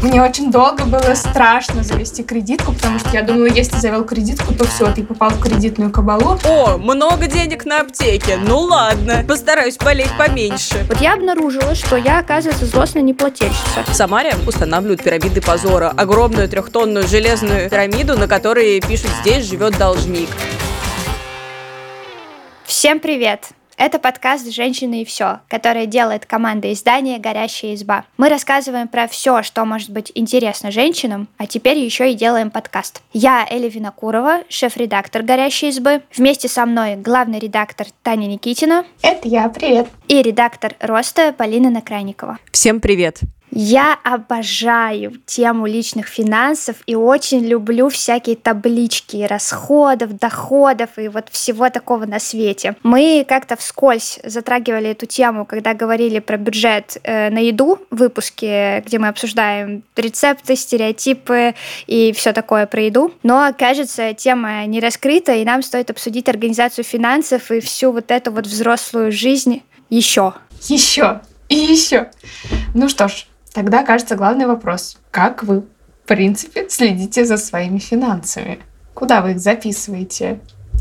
Мне очень долго было страшно завести кредитку, потому что я думала, если завел кредитку, то все, ты попал в кредитную кабалу. О, много денег на аптеке. Ну ладно, постараюсь болеть поменьше. Вот я обнаружила, что я, оказывается, злостная неплательщица. В Самаре устанавливают пирамиды позора. Огромную трехтонную железную пирамиду, на которой пишут «Здесь живет должник». Всем привет! Это подкаст «Женщины и все», который делает команда издания «Горящая изба». Мы рассказываем про все, что может быть интересно женщинам, а теперь еще и делаем подкаст. Я Эля Винокурова, шеф-редактор «Горящей избы». Вместе со мной главный редактор Таня Никитина. Это я, привет. И редактор «Роста» Полина Накрайникова. Всем привет. Я обожаю тему личных финансов и очень люблю всякие таблички расходов, доходов и вот всего такого на свете. Мы как-то вскользь затрагивали эту тему, когда говорили про бюджет э, на еду в выпуске, где мы обсуждаем рецепты, стереотипы и все такое про еду. Но, кажется, тема не раскрыта, и нам стоит обсудить организацию финансов и всю вот эту вот взрослую жизнь еще. Еще и еще. Ну что ж, Тогда, кажется, главный вопрос. Как вы, в принципе, следите за своими финансами? Куда вы их записываете?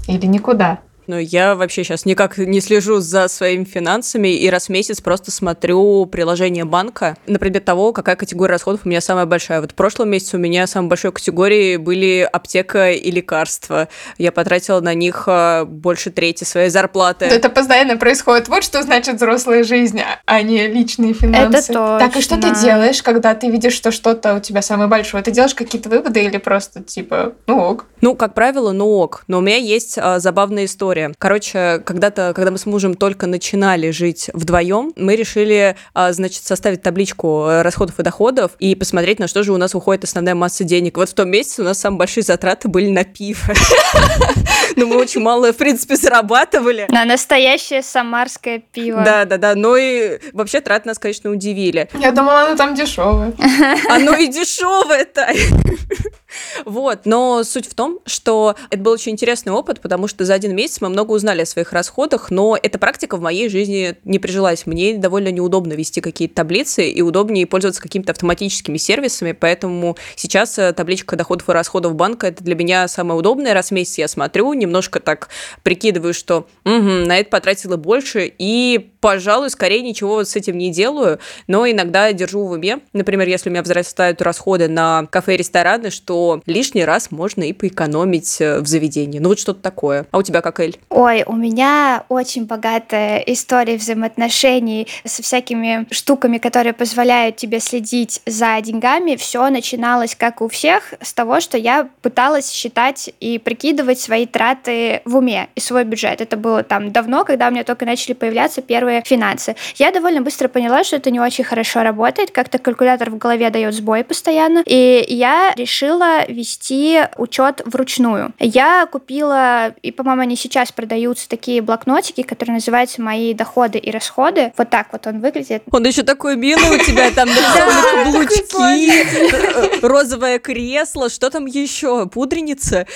Или никуда? Но я вообще сейчас никак не слежу за своими финансами и раз в месяц просто смотрю приложение банка на предмет того, какая категория расходов у меня самая большая. Вот в прошлом месяце у меня самой большой категорией были аптека и лекарства. Я потратила на них а, больше трети своей зарплаты. Это постоянно происходит. Вот что значит взрослая жизнь, а не личные финансы. Это точно. Так, и что ты делаешь, когда ты видишь, что что-то у тебя самое большое? Ты делаешь какие-то выводы или просто типа, ну ок? Ну, как правило, ну ок. Но у меня есть а, забавная история история. Короче, когда-то, когда мы с мужем только начинали жить вдвоем, мы решили, а, значит, составить табличку э, расходов и доходов и посмотреть, на что же у нас уходит основная масса денег. Вот в том месяце у нас самые большие затраты были на пиво. Но ну, мы очень мало, в принципе, зарабатывали. На настоящее самарское пиво. Да, да, да. Но и вообще траты нас, конечно, удивили. Я думала, оно там дешевое. Оно и дешевое-то. Вот, но суть в том, что это был очень интересный опыт, потому что за один месяц мы много узнали о своих расходах, но эта практика в моей жизни не прижилась. Мне довольно неудобно вести какие-то таблицы и удобнее пользоваться какими-то автоматическими сервисами, поэтому сейчас э, табличка доходов и расходов банка это для меня самое удобное. Раз в месяц я смотрю, немножко так прикидываю, что угу, на это потратила больше, и, пожалуй, скорее ничего вот с этим не делаю, но иногда держу в уме. Например, если у меня возрастают расходы на кафе и рестораны, что лишний раз можно и поэкономить э, в заведении. Ну вот что-то такое. А у тебя как, Эль? Ой, у меня очень богатая история взаимоотношений со всякими штуками, которые позволяют тебе следить за деньгами. Все начиналось, как у всех, с того, что я пыталась считать и прикидывать свои траты в уме и свой бюджет. Это было там давно, когда у меня только начали появляться первые финансы. Я довольно быстро поняла, что это не очень хорошо работает, как-то калькулятор в голове дает сбой постоянно, и я решила вести учет вручную. Я купила, и, по-моему, они сейчас продаются такие блокнотики, которые называются «Мои доходы и расходы». Вот так вот он выглядит. Он еще такой милый у тебя, там нарисованы каблучки, розовое кресло, что там еще? Пудреница?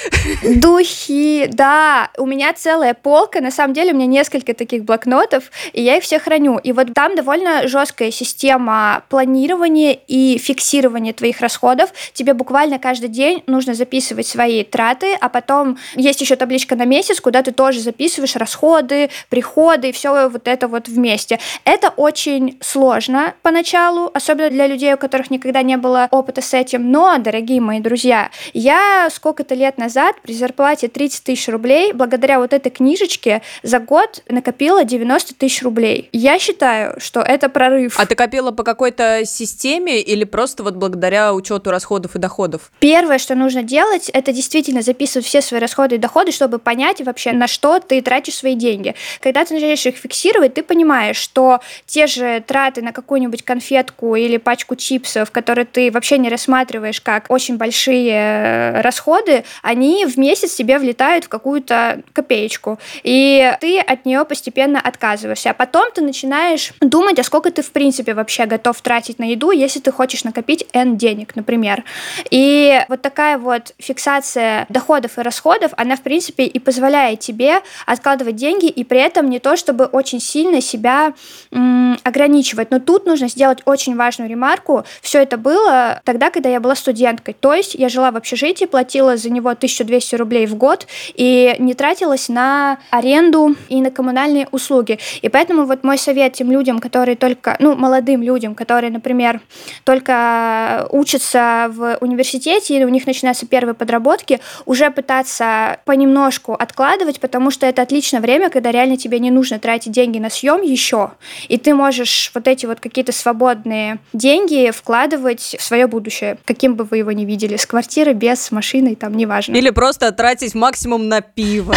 Духи, да. У меня целая полка, на самом деле у меня несколько таких блокнотов, и я их все храню. И вот там довольно жесткая система планирования и фиксирования твоих расходов. Тебе буквально каждый день нужно записывать свои траты, а потом есть еще табличка на месяц, куда ты тоже записываешь расходы, приходы и все вот это вот вместе. Это очень сложно поначалу, особенно для людей, у которых никогда не было опыта с этим. Но, дорогие мои друзья, я сколько-то лет назад при зарплате 30 тысяч рублей благодаря вот этой книжечке за год накопила 90 тысяч рублей. Я считаю, что это прорыв. А ты копила по какой-то системе или просто вот благодаря учету расходов и доходов? Первое, что нужно делать, это действительно записывать все свои расходы и доходы, чтобы понять вообще, на что ты тратишь свои деньги. Когда ты начинаешь их фиксировать, ты понимаешь, что те же траты на какую-нибудь конфетку или пачку чипсов, которые ты вообще не рассматриваешь как очень большие э, расходы, они в месяц себе влетают в какую-то копеечку. И ты от нее постепенно отказываешься. А потом ты начинаешь думать, а сколько ты в принципе вообще готов тратить на еду, если ты хочешь накопить N денег, например. И вот такая вот фиксация доходов и расходов, она, в принципе, и позволяет тебе откладывать деньги, и при этом не то, чтобы очень сильно себя м, ограничивать. Но тут нужно сделать очень важную ремарку, все это было тогда, когда я была студенткой. То есть я жила в общежитии, платила за него 1200 рублей в год и не тратилась на аренду и на коммунальные услуги. И поэтому вот мой совет тем людям, которые только, ну, молодым людям, которые, например, только учатся в университете или у них начинаются первые подработки, уже пытаться понемножку откладывать, потому что это отличное время, когда реально тебе не нужно тратить деньги на съем еще, и ты можешь вот эти вот какие-то свободные деньги вкладывать в свое будущее, каким бы вы его ни видели, с квартиры, без, с машиной, там, неважно. Или просто тратить максимум на пиво.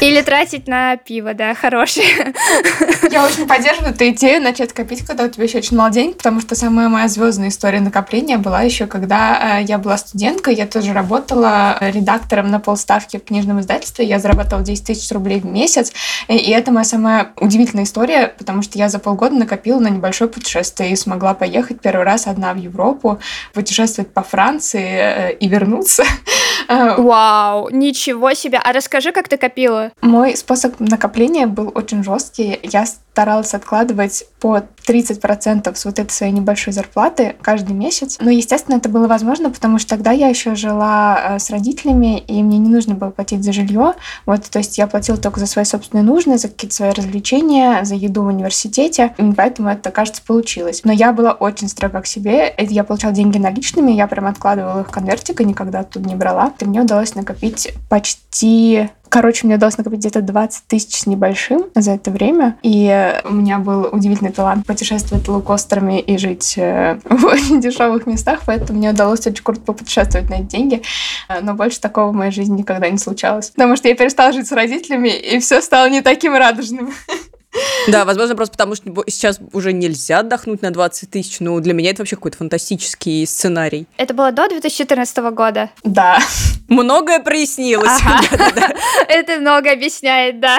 Или тратить на пиво, да, хорошее. Я очень поддерживаю эту идею начать копить, когда у тебя еще очень мало денег, потому что самая моя звездная история накопления была еще, когда э, я была студенткой, я тоже работала редактором на полставки в книжном издательстве, я зарабатывала 10 тысяч рублей в месяц, и это моя самая удивительная история, потому что я за полгода накопила на небольшое путешествие и смогла поехать первый раз одна в Европу, путешествовать по Франции э, и вернуться. Вау, ничего себе. А расскажи, как ты копила? Мой способ накопления был очень жесткий. Я старалась откладывать по 30% с вот этой своей небольшой зарплаты каждый месяц. Но, естественно, это было возможно, потому что тогда я еще жила э, с родителями, и мне не нужно было платить за жилье. Вот, то есть я платила только за свои собственные нужды, за какие-то свои развлечения, за еду в университете, и поэтому это, кажется, получилось. Но я была очень строга к себе. Я получала деньги наличными, я прям откладывала их в конвертик и никогда оттуда не брала. И мне удалось накопить почти Короче, мне удалось накопить где-то 20 тысяч с небольшим за это время. И у меня был удивительный талант путешествовать лоукостерами и жить э, в очень дешевых местах, поэтому мне удалось очень круто попутешествовать на эти деньги. Но больше такого в моей жизни никогда не случалось. Потому что я перестала жить с родителями, и все стало не таким радужным. Да, возможно, просто потому что сейчас уже нельзя отдохнуть на 20 тысяч. Ну, для меня это вообще какой-то фантастический сценарий. Это было до 2014 года? Да. Многое прояснилось. Это много объясняет, да.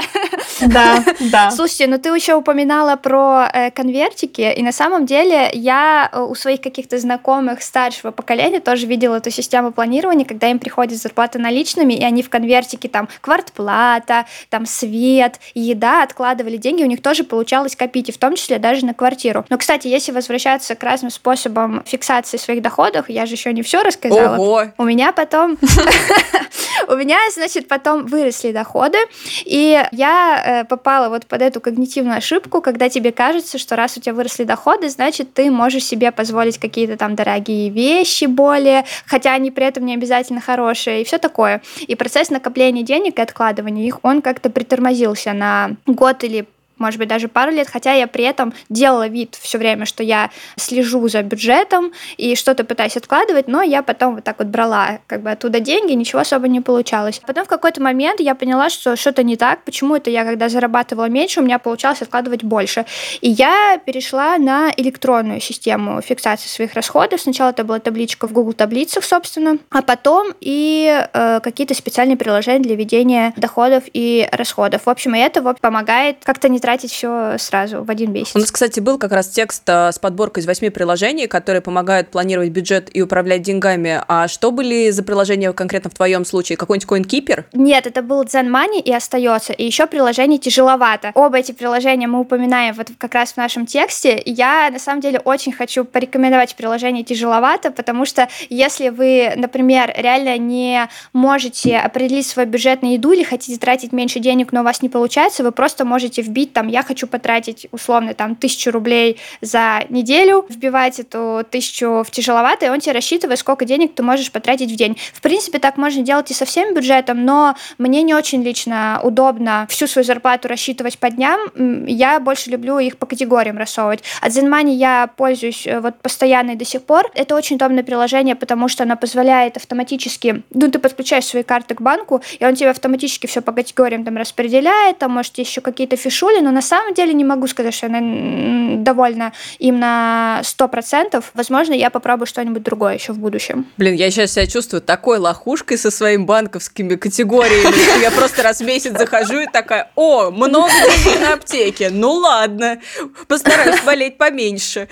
Да, да. Слушайте, ну ты еще упоминала про э, конвертики, и на самом деле я э, у своих каких-то знакомых старшего поколения тоже видела эту систему планирования, когда им приходит зарплата наличными, и они в конвертике там квартплата, там свет, еда, откладывали деньги, у них тоже получалось копить, и в том числе даже на квартиру. Но, кстати, если возвращаться к разным способам фиксации своих доходов, я же еще не все рассказала. Ого. У меня потом... У меня, значит, потом выросли доходы, и я э, попала вот под эту когнитивную ошибку, когда тебе кажется, что раз у тебя выросли доходы, значит, ты можешь себе позволить какие-то там дорогие вещи более, хотя они при этом не обязательно хорошие, и все такое. И процесс накопления денег и откладывания их, он как-то притормозился на год или может быть, даже пару лет, хотя я при этом делала вид все время, что я слежу за бюджетом и что-то пытаюсь откладывать, но я потом вот так вот брала как бы оттуда деньги, ничего особо не получалось. Потом в какой-то момент я поняла, что что-то не так, почему это я, когда зарабатывала меньше, у меня получалось откладывать больше. И я перешла на электронную систему фиксации своих расходов. Сначала это была табличка в Google таблицах, собственно, а потом и э, какие-то специальные приложения для ведения доходов и расходов. В общем, и это вот помогает как-то не тратить все сразу в один месяц. У нас, кстати, был как раз текст а, с подборкой из восьми приложений, которые помогают планировать бюджет и управлять деньгами. А что были за приложения конкретно в твоем случае? Какой-нибудь CoinKeeper? Нет, это был Zen Money и остается. И еще приложение тяжеловато. Оба эти приложения мы упоминаем вот как раз в нашем тексте. Я, на самом деле, очень хочу порекомендовать приложение тяжеловато, потому что если вы, например, реально не можете определить свой бюджет на еду или хотите тратить меньше денег, но у вас не получается, вы просто можете вбить там, я хочу потратить условно там тысячу рублей за неделю, вбивать эту тысячу в тяжеловато, и он тебе рассчитывает, сколько денег ты можешь потратить в день. В принципе, так можно делать и со всем бюджетом, но мне не очень лично удобно всю свою зарплату рассчитывать по дням. Я больше люблю их по категориям рассовывать. От ZenMoney я пользуюсь э, вот постоянно и до сих пор. Это очень удобное приложение, потому что оно позволяет автоматически, ну, ты подключаешь свои карты к банку, и он тебе автоматически все по категориям там распределяет, там, может, еще какие-то фишули, но на самом деле не могу сказать, что я довольна им на 100%. Возможно, я попробую что-нибудь другое еще в будущем. Блин, я сейчас себя чувствую такой лохушкой со своими банковскими категориями. Я просто раз в месяц захожу и такая, о, много денег на аптеке. Ну ладно, постараюсь болеть поменьше.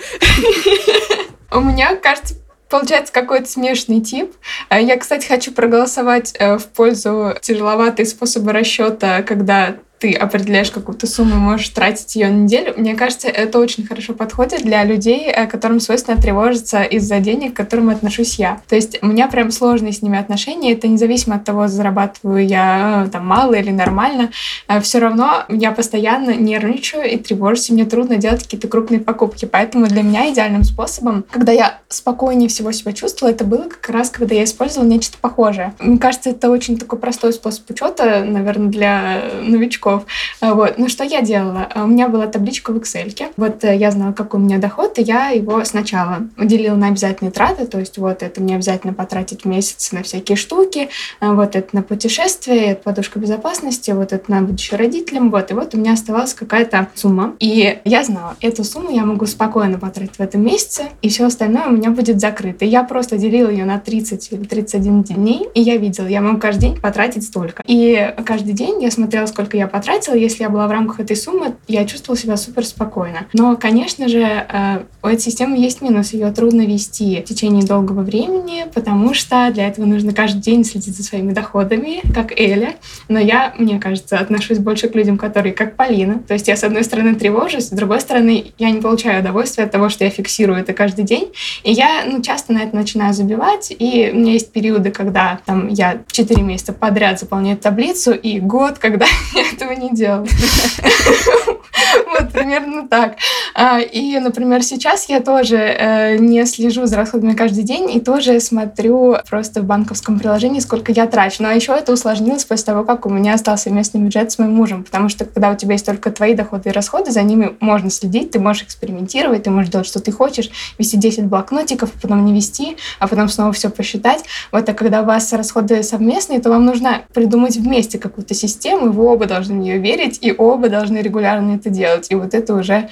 У меня, кажется, получается какой-то смешный тип. Я, кстати, хочу проголосовать э, в пользу тяжеловатой способа расчета, когда ты определяешь какую-то сумму, можешь тратить ее на неделю. Мне кажется, это очень хорошо подходит для людей, э, которым свойственно тревожиться из-за денег, к которым отношусь я. То есть у меня прям сложные с ними отношения. Это независимо от того, зарабатываю я э, там мало или нормально. Э, Все равно я постоянно нервничаю и тревожусь, и мне трудно делать какие-то крупные покупки. Поэтому для меня идеальным способом, когда я спокойнее всего себя чувствовала, это было как раз, когда я использовала нечто похожее. Мне кажется, это очень такой простой способ учета, наверное, для новичков часов. А, вот. Ну, что я делала? А, у меня была табличка в Excel. Вот э, я знала, какой у меня доход, и я его сначала делила на обязательные траты, то есть вот это мне обязательно потратить в месяц на всякие штуки, а, вот это на путешествие, это подушка безопасности, вот это на будущее родителям, вот. И вот у меня оставалась какая-то сумма. И я знала, эту сумму я могу спокойно потратить в этом месяце, и все остальное у меня будет закрыто. И я просто делила ее на 30 или 31 дней, и я видела, я могу каждый день потратить столько. И каждый день я смотрела, сколько я потратила, если я была в рамках этой суммы, я чувствовала себя супер спокойно. Но, конечно же, э, у этой системы есть минус. Ее трудно вести в течение долгого времени, потому что для этого нужно каждый день следить за своими доходами, как Эля. Но я, мне кажется, отношусь больше к людям, которые как Полина. То есть я, с одной стороны, тревожусь, с другой стороны, я не получаю удовольствия от того, что я фиксирую это каждый день. И я ну, часто на это начинаю забивать. И у меня есть периоды, когда там, я 4 месяца подряд заполняю таблицу, и год, когда я этого не делал. Вот примерно так. А, и, например, сейчас я тоже э, не слежу за расходами каждый день и тоже смотрю просто в банковском приложении, сколько я трачу. Но еще это усложнилось после того, как у меня остался местный бюджет с моим мужем, потому что когда у тебя есть только твои доходы и расходы, за ними можно следить, ты можешь экспериментировать, ты можешь делать, что ты хочешь, вести 10 блокнотиков, а потом не вести, а потом снова все посчитать. Вот, а когда у вас расходы совместные, то вам нужно придумать вместе какую-то систему, и вы оба должны в нее верить, и оба должны регулярно это делать. И вот это уже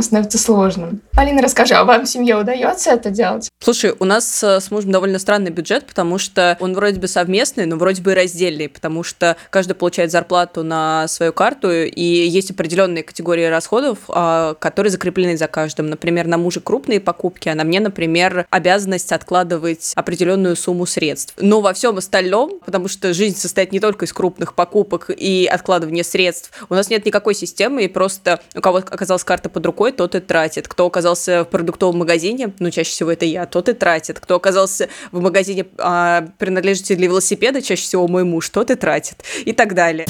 становится сложным. Полина, расскажи, а вам в семье удается это делать? Слушай, у нас э, с мужем довольно странный бюджет, потому что он вроде бы совместный, но вроде бы и раздельный, потому что каждый получает зарплату на свою карту, и есть определенные категории расходов, а, которые закреплены за каждым. Например, на муже крупные покупки, а на мне, например, обязанность откладывать определенную сумму средств. Но во всем остальном, потому что жизнь состоит не только из крупных покупок и откладывания средств, у нас нет никакой системы, и просто у кого оказалась карта под рукой, тот и тратит. Кто оказался в продуктовом магазине, ну, чаще всего это я, тот и тратит. Кто оказался в магазине а, принадлежности для велосипеда, чаще всего мой муж, тот и тратит. И так далее.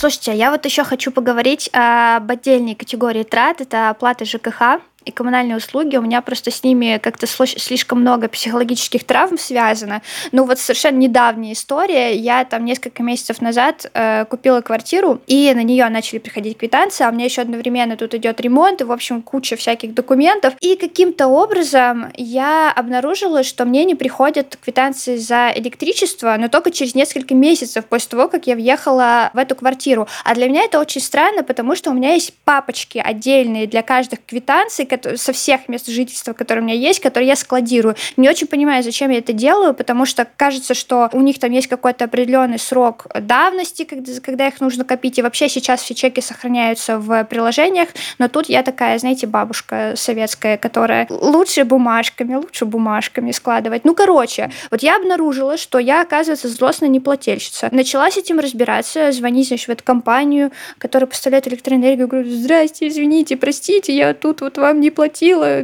Слушайте, а я вот еще хочу поговорить об отдельной категории трат. Это оплата ЖКХ и коммунальные услуги, у меня просто с ними как-то слишком много психологических травм связано. Ну вот совершенно недавняя история. Я там несколько месяцев назад э, купила квартиру, и на нее начали приходить квитанции, а у меня еще одновременно тут идет ремонт, и, в общем, куча всяких документов. И каким-то образом я обнаружила, что мне не приходят квитанции за электричество, но только через несколько месяцев после того, как я въехала в эту квартиру. А для меня это очень странно, потому что у меня есть папочки отдельные для каждых квитанций, со всех мест жительства, которые у меня есть, которые я складирую. Не очень понимаю, зачем я это делаю, потому что кажется, что у них там есть какой-то определенный срок давности, когда, когда их нужно копить. И вообще сейчас все чеки сохраняются в приложениях, но тут я такая, знаете, бабушка советская, которая лучше бумажками, лучше бумажками складывать. Ну, короче, вот я обнаружила, что я, оказывается, злостная неплательщица. Начала с этим разбираться, звонить, значит, в эту компанию, которая поставляет электроэнергию, говорю, здрасте, извините, простите, я тут вот вам не платила,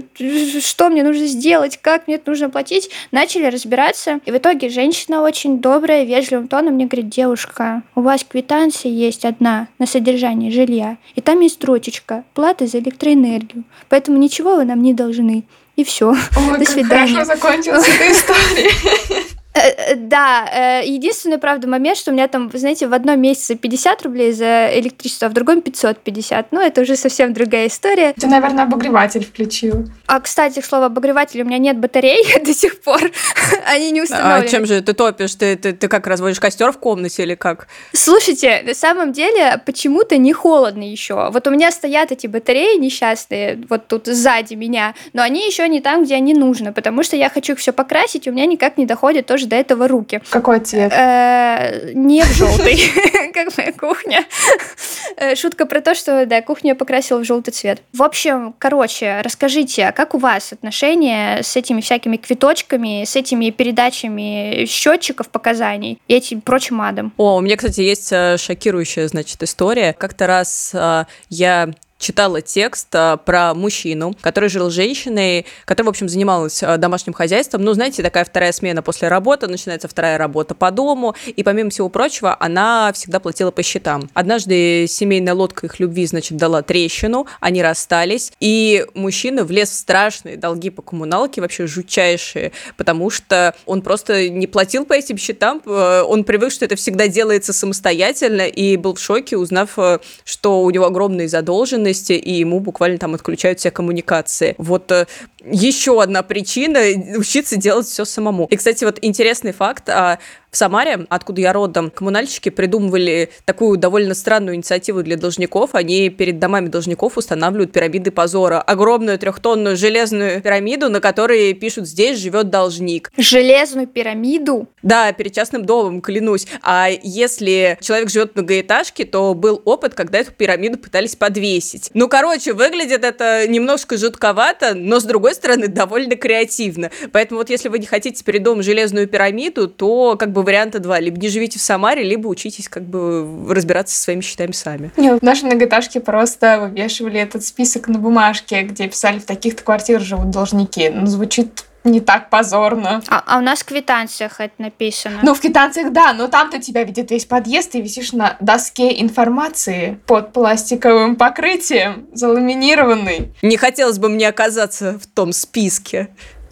что мне нужно сделать, как мне это нужно платить. Начали разбираться. И в итоге женщина очень добрая, вежливым тоном мне говорит, девушка, у вас квитанция есть одна на содержание жилья, и там есть строчечка плата за электроэнергию. Поэтому ничего вы нам не должны. И все. До свидания. Хорошо закончилась эта история. Да, э, единственный, правда, момент, что у меня там, вы знаете, в одном месяце 50 рублей за электричество, а в другом 550. Ну, это уже совсем другая история. Ты, наверное, обогреватель включил. А, кстати, к слову, обогреватель, у меня нет батарей до сих пор. Они не установлены. А чем же ты топишь? Ты, ты, ты как, разводишь костер в комнате или как? Слушайте, на самом деле, почему-то не холодно еще. Вот у меня стоят эти батареи несчастные, вот тут сзади меня, но они еще не там, где они нужны, потому что я хочу их все покрасить, и у меня никак не доходит тоже до этого руки. Какой цвет? Э, не в желтый, как моя кухня. Э, шутка про то, что, да, кухню я покрасила в желтый цвет. В общем, короче, расскажите, как у вас отношения с этими всякими квиточками, с этими передачами счетчиков показаний и этим прочим адом? О, у меня, кстати, есть э, шокирующая, значит, история. Как-то раз я читала текст а, про мужчину, который жил с женщиной, которая, в общем, занималась а, домашним хозяйством. Ну, знаете, такая вторая смена после работы, начинается вторая работа по дому, и, помимо всего прочего, она всегда платила по счетам. Однажды семейная лодка их любви, значит, дала трещину, они расстались, и мужчина влез в страшные долги по коммуналке, вообще жутчайшие, потому что он просто не платил по этим счетам, э, он привык, что это всегда делается самостоятельно, и был в шоке, узнав, э, что у него огромные задолженности, активности, и ему буквально там отключают все коммуникации. Вот э, еще одна причина учиться делать все самому. И, кстати, вот интересный факт. А, в Самаре, откуда я родом, коммунальщики придумывали такую довольно странную инициативу для должников. Они перед домами должников устанавливают пирамиды позора. Огромную трехтонную железную пирамиду, на которой пишут «Здесь живет должник». Железную пирамиду? Да, перед частным домом, клянусь. А если человек живет в многоэтажке, то был опыт, когда эту пирамиду пытались подвесить. Ну, короче, выглядит это немножко жутковато, но, с другой стороны, довольно креативно. Поэтому вот если вы не хотите перед домом железную пирамиду, то как бы варианта два. Либо не живите в Самаре, либо учитесь как бы разбираться со своими счетами сами. Нет, в нашей многоэтажке просто вывешивали этот список на бумажке, где писали, в таких-то квартирах живут должники. Ну, звучит не так позорно. А, а у нас в квитанциях это написано. Ну, в квитанциях, да, но там-то тебя видит весь подъезд, и висишь на доске информации под пластиковым покрытием, заламинированный. Не хотелось бы мне оказаться в том списке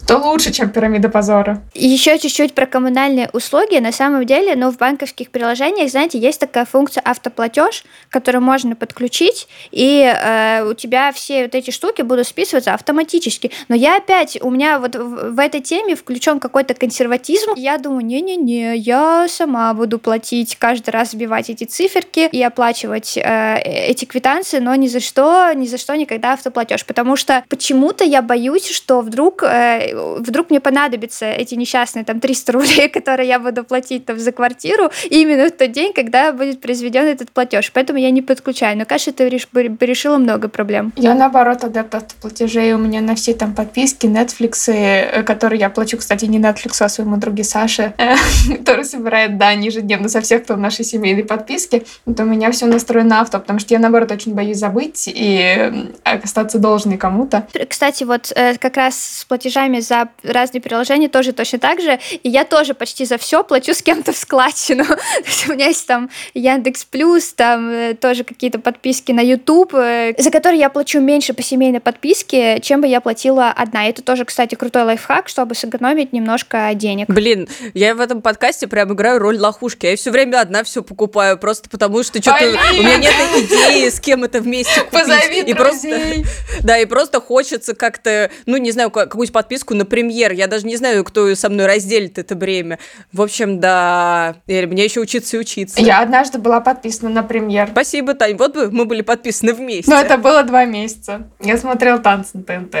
то лучше, чем пирамида позора. Еще чуть-чуть про коммунальные услуги. На самом деле, ну, в банковских приложениях, знаете, есть такая функция автоплатеж, которую можно подключить, и э, у тебя все вот эти штуки будут списываться автоматически. Но я опять, у меня вот в, в этой теме включен какой-то консерватизм. Я думаю, не-не-не, я сама буду платить, каждый раз сбивать эти циферки и оплачивать э, эти квитанции, но ни за что, ни за что никогда автоплатеж. Потому что почему-то я боюсь, что вдруг э, вдруг мне понадобятся эти несчастные там 300 рублей, которые я буду платить там за квартиру, именно в тот день, когда будет произведен этот платеж. Поэтому я не подключаю. Но, кажется, это бы решило много проблем. Я, наоборот, адепт автоплатежей. У меня на все там подписки, Netflix, э, которые я плачу, кстати, не Netflix, а своему другу Саше, который собирает дань ежедневно со всех, кто в нашей семейной подписке. Вот у меня все настроено на авто, потому что я, наоборот, очень боюсь забыть и остаться должной кому-то. Кстати, вот э, как раз с платежами за разные приложения тоже точно так же. И я тоже почти за все плачу с кем-то в складчину. у меня есть там Яндекс Плюс, там э, тоже какие-то подписки на YouTube, э, за которые я плачу меньше по семейной подписке, чем бы я платила одна. И это тоже, кстати, крутой лайфхак, чтобы сэкономить немножко денег. Блин, я в этом подкасте прям играю роль лохушки. Я все время одна все покупаю, просто потому что что-то у меня нет идеи, с кем это вместе купить. Позови и друзей. просто, Да, и просто хочется как-то, ну, не знаю, какую-нибудь подписку на премьер. Я даже не знаю, кто со мной разделит это бремя. В общем, да, мне еще учиться и учиться. Я однажды была подписана на премьер. Спасибо, Тань. Вот бы мы были подписаны вместе. Но это было два месяца. Я смотрел танцы на ТНТ.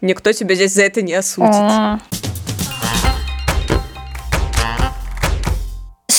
Никто тебя здесь за это не осудит.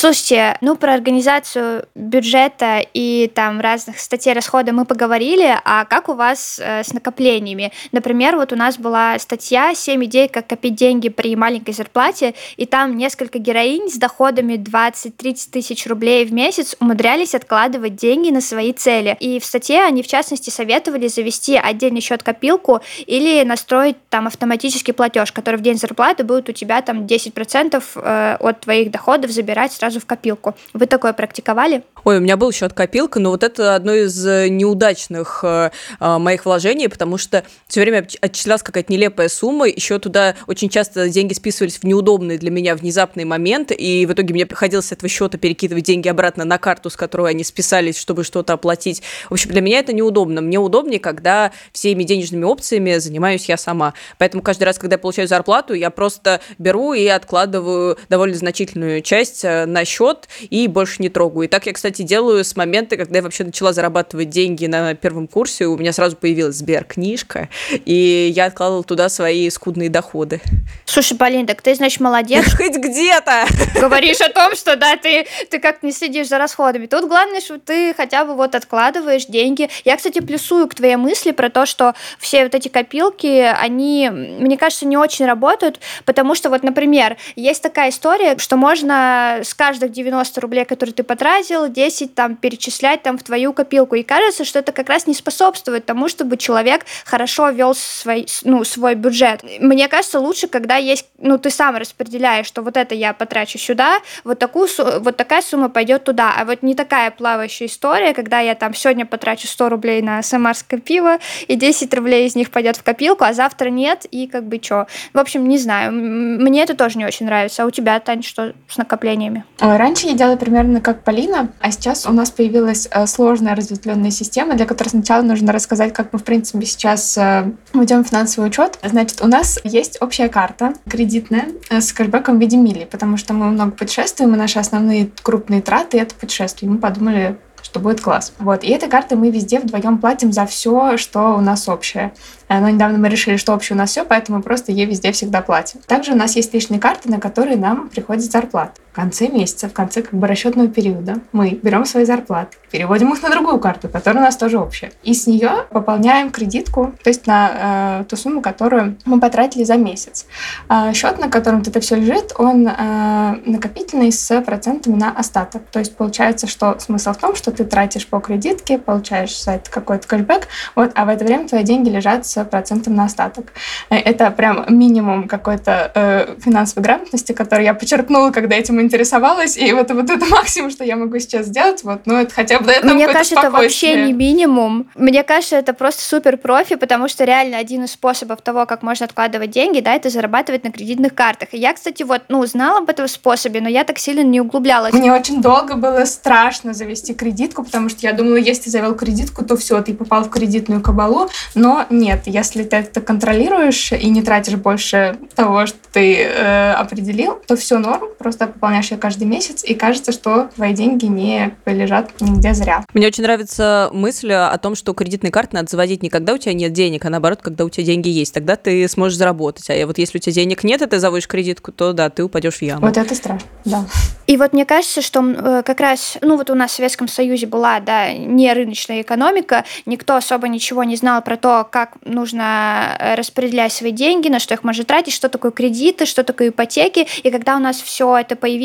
Слушайте, ну про организацию бюджета и там разных статей расхода мы поговорили, а как у вас э, с накоплениями? Например, вот у нас была статья «7 идей, как копить деньги при маленькой зарплате», и там несколько героинь с доходами 20-30 тысяч рублей в месяц умудрялись откладывать деньги на свои цели. И в статье они, в частности, советовали завести отдельный счет-копилку или настроить там автоматический платеж, который в день зарплаты будет у тебя там 10% э, от твоих доходов забирать сразу сразу в копилку. Вы такое практиковали? Ой, у меня был счет копилка, но вот это одно из э, неудачных э, э, моих вложений, потому что все время отчислялась какая-то нелепая сумма, еще туда очень часто деньги списывались в неудобные для меня внезапные моменты, и в итоге мне приходилось с этого счета перекидывать деньги обратно на карту, с которой они списались, чтобы что-то оплатить. В общем, для меня это неудобно. Мне удобнее, когда всеми денежными опциями занимаюсь я сама. Поэтому каждый раз, когда я получаю зарплату, я просто беру и откладываю довольно значительную часть на счет и больше не трогаю. И так я, кстати, делаю с момента, когда я вообще начала зарабатывать деньги на первом курсе, у меня сразу появилась Сбер-книжка, и я откладывала туда свои скудные доходы. Слушай, Полин, так ты, значит, молодец. Хоть где-то! Говоришь о том, что, да, ты, ты как не следишь за расходами. Тут главное, что ты хотя бы вот откладываешь деньги. Я, кстати, плюсую к твоей мысли про то, что все вот эти копилки, они, мне кажется, не очень работают, потому что вот, например, есть такая история, что можно с каждых 90 рублей, которые ты потратил, 10 там перечислять там в твою копилку. И кажется, что это как раз не способствует тому, чтобы человек хорошо вел свой, ну, свой бюджет. Мне кажется, лучше, когда есть, ну, ты сам распределяешь, что вот это я потрачу сюда, вот, такую, вот такая сумма пойдет туда. А вот не такая плавающая история, когда я там сегодня потрачу 100 рублей на самарское пиво, и 10 рублей из них пойдет в копилку, а завтра нет, и как бы что. В общем, не знаю, мне это тоже не очень нравится. А у тебя, Тань, что с накоплениями? Раньше я делала примерно как Полина, а сейчас у нас появилась э, сложная разветвленная система, для которой сначала нужно рассказать, как мы, в принципе, сейчас э, ведем финансовый учет. Значит, у нас есть общая карта кредитная э, с кэшбэком в виде мили, потому что мы много путешествуем, и наши основные крупные траты — это путешествия. Мы подумали, что будет класс. Вот. И этой картой мы везде вдвоем платим за все, что у нас общее. Но недавно мы решили, что общее у нас все, поэтому просто ей везде всегда платим. Также у нас есть личные карты, на которые нам приходит зарплата. Конце месяца, в конце как бы расчетного периода мы берем свои зарплаты, переводим их на другую карту, которая у нас тоже общая. И с нее пополняем кредитку, то есть на э, ту сумму, которую мы потратили за месяц. Э, счет, на котором это все лежит, он э, накопительный с процентами на остаток. То есть получается, что смысл в том, что ты тратишь по кредитке, получаешь за это какой-то кэшбэк, вот, а в это время твои деньги лежат с процентом на остаток. Э, это прям минимум какой-то э, финансовой грамотности, который я почерпнула, когда этим интересовалась, и вот, вот это максимум, что я могу сейчас сделать, вот, ну, это хотя бы этого Мне кажется, это вообще не минимум. Мне кажется, это просто супер профи, потому что реально один из способов того, как можно откладывать деньги, да, это зарабатывать на кредитных картах. И я, кстати, вот, ну, знала об этом способе, но я так сильно не углублялась. Мне очень долго было страшно завести кредитку, потому что я думала, если ты завел кредитку, то все, ты попал в кредитную кабалу, но нет, если ты это контролируешь и не тратишь больше того, что ты э, определил, то все норм, просто пополняешь ее каждый месяц, и кажется, что твои деньги не лежат нигде зря. Мне очень нравится мысль о том, что кредитные карты надо заводить не когда у тебя нет денег, а наоборот, когда у тебя деньги есть. Тогда ты сможешь заработать. А вот если у тебя денег нет, и ты заводишь кредитку, то да, ты упадешь в яму. Вот это страшно, да. И вот мне кажется, что э, как раз, ну вот у нас в Советском Союзе была, да, не рыночная экономика, никто особо ничего не знал про то, как нужно э, распределять свои деньги, на что их можно тратить, что такое кредиты, что такое ипотеки. И когда у нас все это появилось,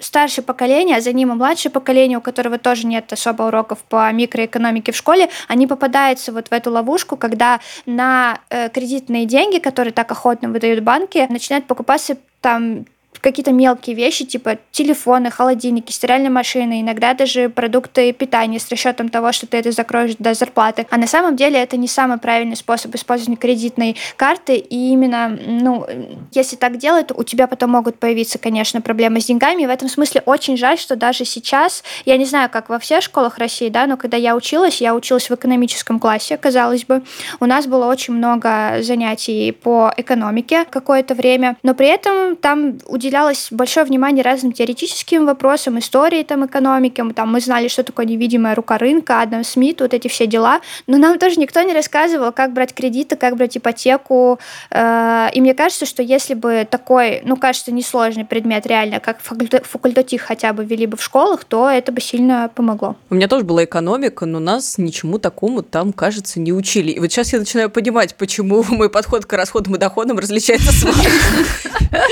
старшее поколение, а за ним и младшее поколение, у которого тоже нет особо уроков по микроэкономике в школе, они попадаются вот в эту ловушку, когда на э, кредитные деньги, которые так охотно выдают банки, начинают покупаться там какие-то мелкие вещи, типа телефоны, холодильники, стиральные машины, иногда даже продукты питания с расчетом того, что ты это закроешь до зарплаты. А на самом деле это не самый правильный способ использования кредитной карты. И именно, ну, если так делать, то у тебя потом могут появиться, конечно, проблемы с деньгами. И в этом смысле очень жаль, что даже сейчас, я не знаю, как во всех школах России, да, но когда я училась, я училась в экономическом классе, казалось бы, у нас было очень много занятий по экономике какое-то время, но при этом там уделялось большое внимание разным теоретическим вопросам, истории там, экономики. Там, мы знали, что такое невидимая рука рынка, Адам Смит, вот эти все дела. Но нам тоже никто не рассказывал, как брать кредиты, как брать ипотеку. Э, и мне кажется, что если бы такой, ну, кажется, несложный предмет реально, как факультатив хотя бы вели бы в школах, то это бы сильно помогло. У меня тоже была экономика, но нас ничему такому там, кажется, не учили. И вот сейчас я начинаю понимать, почему мой подход к расходам и доходам различается с вашим.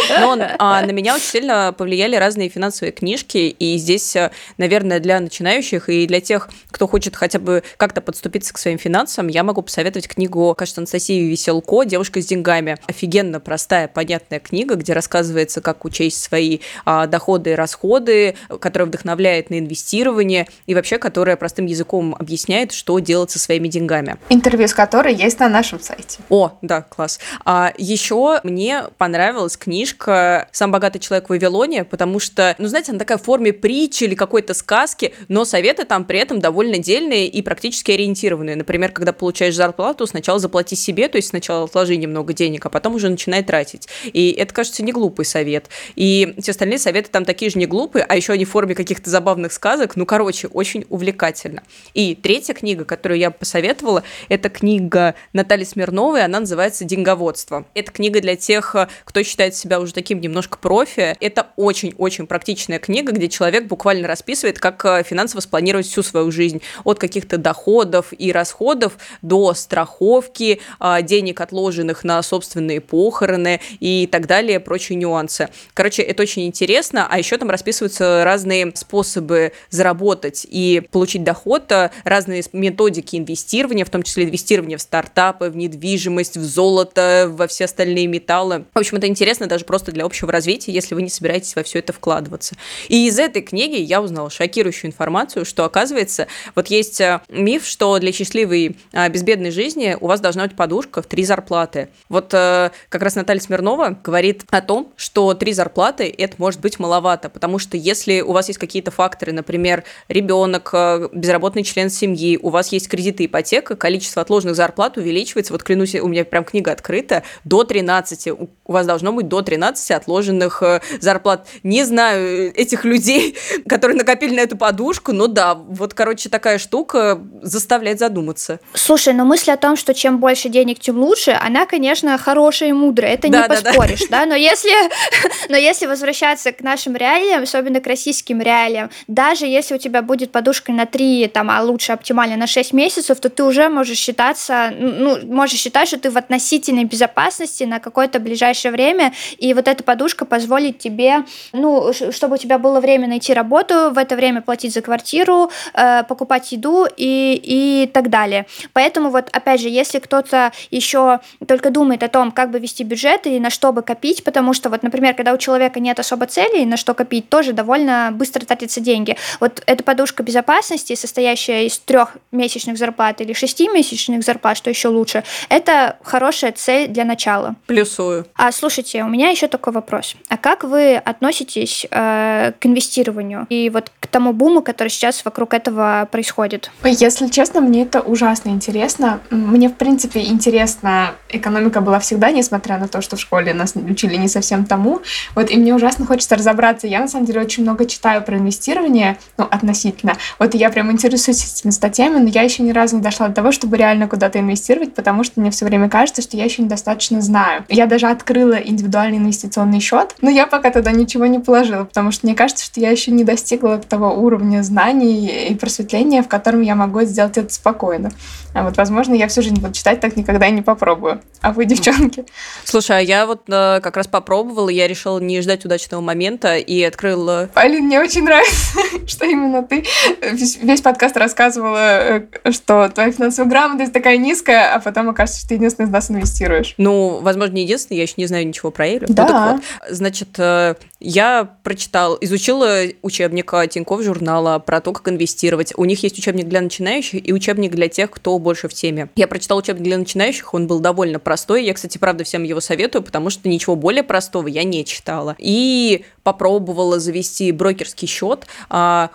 Но а, на меня очень сильно повлияли разные финансовые книжки, и здесь, э, наверное, для начинающих и для тех, кто хочет хотя бы как-то подступиться к своим финансам, я могу посоветовать книгу, кажется, Анастасии Веселко «Девушка с деньгами». Офигенно простая, понятная книга, где рассказывается, как учесть свои а, доходы и расходы, которая вдохновляет на инвестирование и вообще, которая простым языком объясняет, что делать со своими деньгами. Интервью с которой есть на нашем сайте. О, да, класс. А еще мне понравилась книжка «Самый богатый человек в Вавилоне», потому что, ну, знаете, она такая в форме притчи или какой-то сказки, но советы там при этом довольно дельные и практически ориентированные. Например, когда получаешь зарплату, сначала заплати себе, то есть сначала отложи немного денег, а потом уже начинай тратить. И это, кажется, не глупый совет. И все остальные советы там такие же не глупые, а еще они в форме каких-то забавных сказок. Ну, короче, очень увлекательно. И третья книга, которую я посоветовала, это книга Натальи Смирновой, она называется «Деньговодство». Это книга для тех, кто считает себя уже таким немножко профи. Это очень-очень практичная книга, где человек буквально расписывает, как э, финансово спланировать всю свою жизнь. От каких-то доходов и расходов до страховки, а, денег, отложенных на собственные похороны и так далее, прочие нюансы. Короче, это очень интересно, а еще там расписываются разные способы заработать и получить доход, э, разные методики инвестирования, в том числе инвестирование в стартапы, в недвижимость, в золото, во все остальные металлы. В общем, это интересно даже просто для общего развития, если вы не собираетесь во все это вкладываться. И из этой книги я узнала шокирующую информацию, что оказывается, вот есть э, миф, что для счастливой э, безбедной жизни у вас должна быть подушка в три зарплаты. Вот как раз Наталья Смирнова говорит о том, что три зарплаты это может быть маловато, потому что если у вас есть какие-то факторы, например, ребенок, безработный член семьи, у вас есть кредиты, ипотека, количество отложенных зарплат увеличивается. Вот клянусь, у меня прям книга открыта, до 13. У вас должно быть до 13 отложенных э, зарплат. Не знаю этих людей, которые накопили на эту подушку, но да, вот, короче, такая штука заставляет задуматься. Слушай, но мысль о том, что чем больше денег, тем лучше, она, конечно, хорошая и мудрая, это да, не да, поспоришь, да. да, но если, но если возвращаться к нашим реалиям, особенно к российским реалиям, даже если у тебя будет подушка на 3, там, а лучше оптимально на 6 месяцев, то ты уже можешь считаться, ну, можешь считать, что ты в относительной безопасности на какое-то ближайшее время, и вот эта подушка позволит тебе, ну, чтобы у тебя было время найти работу, в это время платить за квартиру, э, покупать еду и, и так далее. Поэтому вот, опять же, если кто-то еще только думает о том, как бы вести бюджет и на что бы копить, потому что вот, например, когда у человека нет особо целей, на что копить, тоже довольно быстро тратятся деньги. Вот эта подушка безопасности, состоящая из трех месячных зарплат или шести месячных зарплат, что еще лучше, это хорошая цель для начала. Плюсую. А слушайте, у меня еще такой вопрос. А как вы относитесь э, к инвестированию и вот к тому буму, который сейчас вокруг этого происходит? Если честно, мне это ужасно интересно. Мне, в принципе, интересно, экономика была всегда, несмотря на то, что в школе нас учили не совсем тому. Вот, и мне ужасно хочется разобраться. Я, на самом деле, очень много читаю про инвестирование, ну, относительно. Вот я прям интересуюсь этими статьями, но я еще ни разу не дошла до того, чтобы реально куда-то инвестировать, потому что мне все время кажется, что я еще недостаточно знаю. Я даже открыла индивидуальный инвестиционный счет, но я пока туда ничего не положила, потому что мне кажется, что я еще не достигла того уровня знаний и просветления, в котором я могу сделать это спокойно. А вот, возможно, я всю жизнь буду читать, так никогда и не попробую. А вы, девчонки? Слушай, а я вот э, как раз попробовала, я решила не ждать удачного момента и открыла... Полин, мне очень нравится, что именно ты весь подкаст рассказывала, э, что твоя финансовая грамотность такая низкая, а потом окажется, что ты единственный из нас инвестируешь. Ну, возможно, не единственный, я еще не знаю ничего про Элю. Да. Ну, вот. Значит, э, я прочитала, изучила учебник Тинькофф журнала про то, как инвестировать. У них есть учебник для начинающих и учебник для тех, кто больше в теме. Я прочитала учебник для начинающих, он был довольно простой. Я, кстати, правда, всем его советую, потому что ничего более простого я не читала. И попробовала завести брокерский счет. А,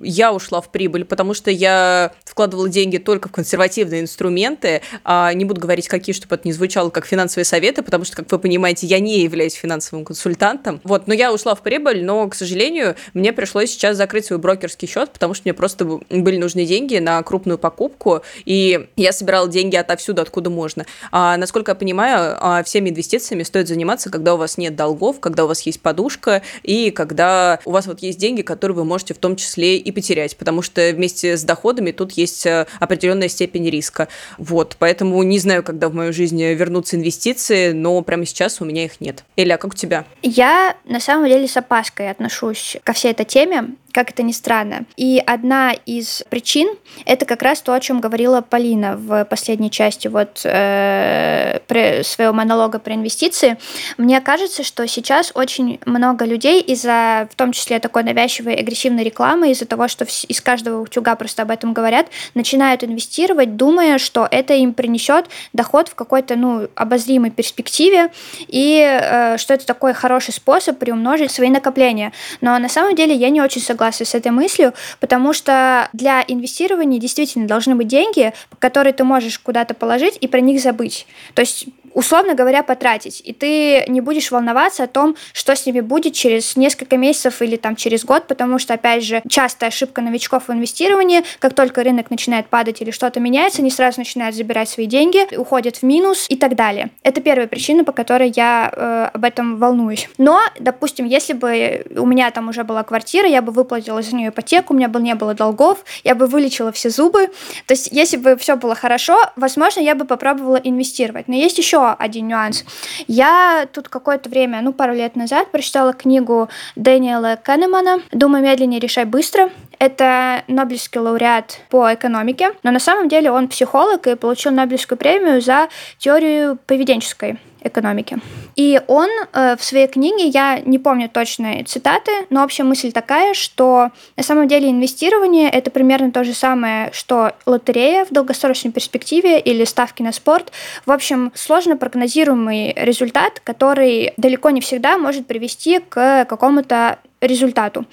я ушла в прибыль, потому что я вкладывала деньги только в консервативные инструменты. А, не буду говорить, какие, чтобы это не звучало как финансовые советы, потому что, как вы понимаете, я не являюсь финансовым консультантом. Вот, но я ушла в прибыль, но, к сожалению, мне пришлось сейчас закрыть свой брокерский счет, потому что мне просто были нужны деньги на крупную покупку, и я собирала деньги отовсюду, откуда можно. А, насколько я понимаю, а, всеми инвестициями стоит заниматься, когда у вас нет долгов, когда у вас есть подушка, и когда у вас вот есть деньги, которые вы можете в том числе и потерять, потому что вместе с доходами тут есть э, определенная степень риска. Вот, поэтому не знаю, когда в мою жизнь вернутся инвестиции, но прямо сейчас у меня их нет. Эля, как у тебя? Я на самом деле с опаской отношусь ко всей этой теме, как это ни странно. И одна из причин — это как раз то, о чем говорила Полина в последней части вот э, своего монолога про инвестиции. Мне кажется, что сейчас очень много людей из-за, в том числе, такой навязчивой агрессивной рекламы, из-за того, что из каждого утюга просто об этом говорят, начинают инвестировать, думая, что это им принесет доход в какой-то ну, обозримой перспективе, и э, что это такой хороший способ приумножить свои накопления. Но на самом деле я не очень согласна с этой мыслью, потому что для инвестирования действительно должны быть деньги, которые ты можешь куда-то положить и про них забыть. То есть условно говоря, потратить. И ты не будешь волноваться о том, что с ними будет через несколько месяцев или там через год, потому что, опять же, частая ошибка новичков в инвестировании, как только рынок начинает падать или что-то меняется, они сразу начинают забирать свои деньги, уходят в минус и так далее. Это первая причина, по которой я э, об этом волнуюсь. Но, допустим, если бы у меня там уже была квартира, я бы выплатила за нее ипотеку, у меня бы не было долгов, я бы вылечила все зубы. То есть, если бы все было хорошо, возможно, я бы попробовала инвестировать. Но есть еще один нюанс. Я тут какое-то время, ну, пару лет назад прочитала книгу Дэниела Канемана «Думай медленнее, решай быстро». Это Нобелевский лауреат по экономике, но на самом деле он психолог и получил Нобелевскую премию за теорию поведенческой экономики. И он э, в своей книге, я не помню точные цитаты, но общая мысль такая, что на самом деле инвестирование это примерно то же самое, что лотерея в долгосрочной перспективе или ставки на спорт. В общем, сложно прогнозируемый результат, который далеко не всегда может привести к какому-то результату.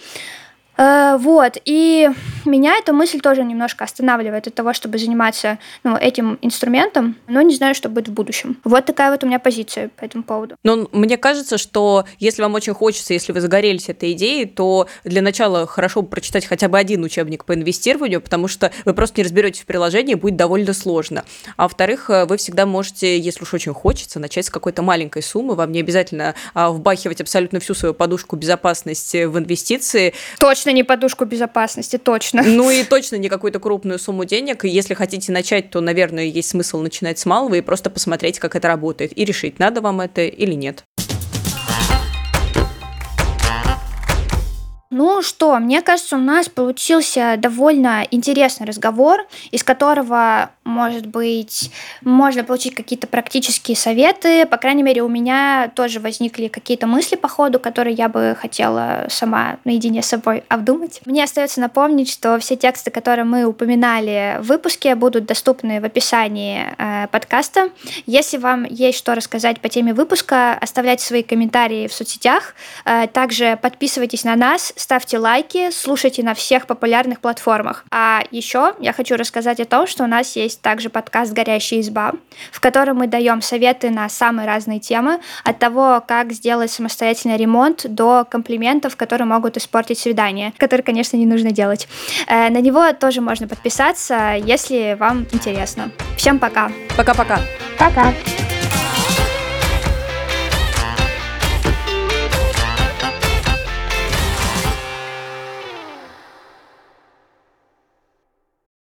Э, вот, и меня эта мысль тоже немножко останавливает от того, чтобы заниматься ну, этим инструментом, но не знаю, что будет в будущем. Вот такая вот у меня позиция по этому поводу. Но мне кажется, что если вам очень хочется, если вы загорелись этой идеей, то для начала хорошо бы прочитать хотя бы один учебник по инвестированию, потому что вы просто не разберетесь в приложении, будет довольно сложно. А во-вторых, э, вы всегда можете, если уж очень хочется, начать с какой-то маленькой суммы. Вам не обязательно а, вбахивать абсолютно всю свою подушку безопасности в инвестиции. Точно точно не подушку безопасности, точно. Ну и точно не какую-то крупную сумму денег. И если хотите начать, то, наверное, есть смысл начинать с малого и просто посмотреть, как это работает, и решить, надо вам это или нет. Ну что, мне кажется, у нас получился довольно интересный разговор, из которого, может быть, можно получить какие-то практические советы. По крайней мере, у меня тоже возникли какие-то мысли по ходу, которые я бы хотела сама наедине с собой обдумать. Мне остается напомнить, что все тексты, которые мы упоминали в выпуске, будут доступны в описании э, подкаста. Если вам есть что рассказать по теме выпуска, оставляйте свои комментарии в соцсетях. Э, также подписывайтесь на нас, ставьте лайки, слушайте на всех популярных платформах. А еще я хочу рассказать о том, что у нас есть также подкаст «Горящая изба», в котором мы даем советы на самые разные темы, от того, как сделать самостоятельный ремонт, до комплиментов, которые могут испортить свидание, которые, конечно, не нужно делать. Э, на него тоже можно подписаться, если вам интересно. Всем пока! Пока-пока! Пока! -пока. пока.